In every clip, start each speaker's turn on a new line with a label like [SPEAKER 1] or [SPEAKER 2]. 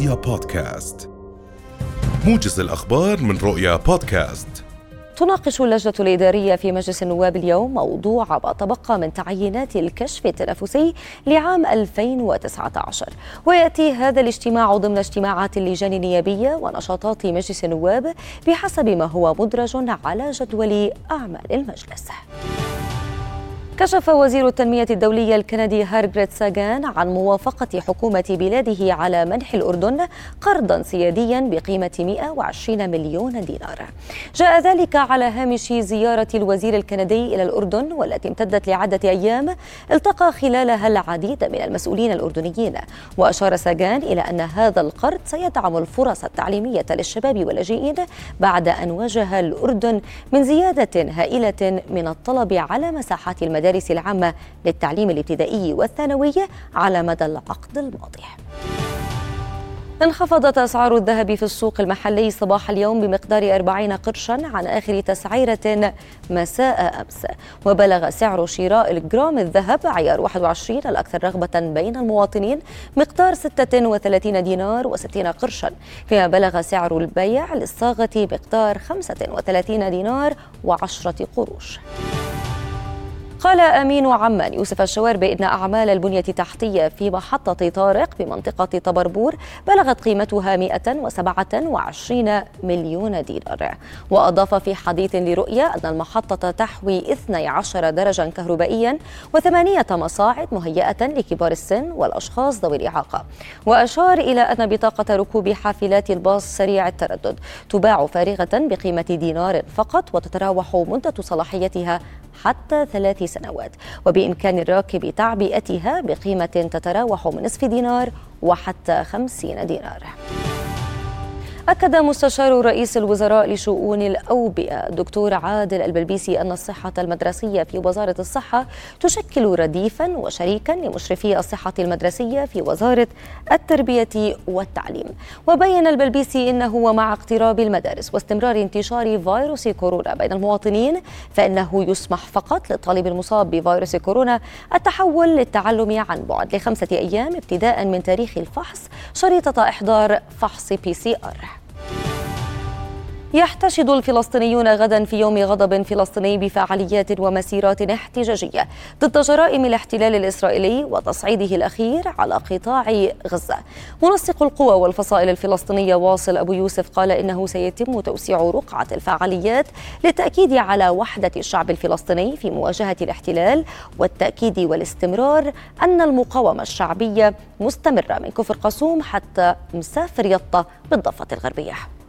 [SPEAKER 1] رؤيا بودكاست. موجز الأخبار من رؤيا بودكاست.
[SPEAKER 2] تناقش اللجنة الإدارية في مجلس النواب اليوم موضوع ما تبقى من تعيينات الكشف التنافسي لعام 2019 ويأتي هذا الاجتماع ضمن اجتماعات اللجان النيابية ونشاطات مجلس النواب بحسب ما هو مدرج على جدول أعمال المجلس. كشف وزير التنمية الدولية الكندي هارغريت ساغان عن موافقة حكومة بلاده على منح الأردن قرضا سياديا بقيمة 120 مليون دينار. جاء ذلك على هامش زيارة الوزير الكندي إلى الأردن والتي امتدت لعدة أيام التقى خلالها العديد من المسؤولين الأردنيين. وأشار ساغان إلى أن هذا القرض سيدعم الفرص التعليمية للشباب واللاجئين بعد أن واجه الأردن من زيادة هائلة من الطلب على مساحات المدارس المدارس العامة للتعليم الابتدائي والثانوي على مدى العقد الماضي. انخفضت أسعار الذهب في السوق المحلي صباح اليوم بمقدار 40 قرشا عن آخر تسعيرة مساء أمس. وبلغ سعر شراء الجرام الذهب عيار 21 الأكثر رغبة بين المواطنين مقدار 36 دينار و60 قرشا. فيما بلغ سعر البيع للصاغة مقدار 35 دينار و10 قروش. قال أمين عمان يوسف الشوار بأن أعمال البنية التحتية في محطة طارق بمنطقة طبربور بلغت قيمتها 127 مليون دينار. وأضاف في حديث لرؤية أن المحطة تحوي 12 درجا كهربائيا وثمانية مصاعد مهيئة لكبار السن والأشخاص ذوي الإعاقة. وأشار إلى أن بطاقة ركوب حافلات الباص سريع التردد تباع فارغة بقيمة دينار فقط وتتراوح مدة صلاحيتها حتى ثلاث سنوات وبإمكان الراكب تعبئتها بقيمة تتراوح من نصف دينار وحتى خمسين دينار. أكد مستشار رئيس الوزراء لشؤون الأوبئة دكتور عادل البلبيسي أن الصحة المدرسية في وزارة الصحة تشكل رديفا وشريكا لمشرفي الصحة المدرسية في وزارة التربية والتعليم. وبين البلبيسي أنه ومع اقتراب المدارس واستمرار انتشار فيروس كورونا بين المواطنين فإنه يسمح فقط للطالب المصاب بفيروس كورونا التحول للتعلم عن بعد لخمسة أيام ابتداء من تاريخ الفحص شريطة إحضار فحص PCR يحتشد الفلسطينيون غدا في يوم غضب فلسطيني بفعاليات ومسيرات احتجاجية ضد جرائم الاحتلال الإسرائيلي وتصعيده الأخير على قطاع غزة. منسق القوى والفصائل الفلسطينية واصل أبو يوسف قال إنه سيتم توسيع رقعة الفعاليات للتأكيد على وحدة الشعب الفلسطيني في مواجهة الاحتلال والتأكيد والاستمرار أن المقاومة الشعبية مستمرة من كفر قاسوم حتى مسافر يطا بالضفة الغربية.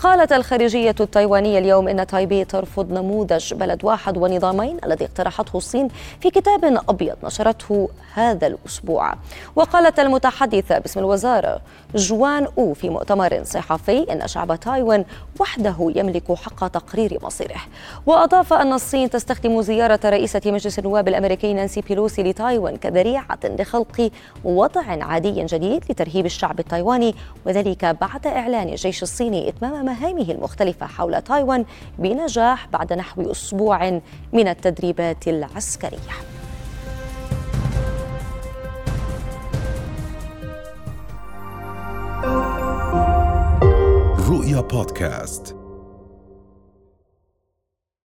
[SPEAKER 2] قالت الخارجية التايوانية اليوم إن تايبي ترفض نموذج بلد واحد ونظامين الذي اقترحته الصين في كتاب أبيض نشرته هذا الأسبوع. وقالت المتحدثة باسم الوزارة جوان أو في مؤتمر صحفي إن شعب تايوان وحده يملك حق تقرير مصيره. وأضاف أن الصين تستخدم زيارة رئيسة مجلس النواب الأمريكي نانسي بيلوسي لتايوان كذريعة لخلق وضع عادي جديد لترهيب الشعب التايواني وذلك بعد إعلان الجيش الصيني إتمام مهامه المختلفة حول تايوان بنجاح بعد نحو أسبوع من التدريبات العسكرية.
[SPEAKER 1] رؤيا بودكاست.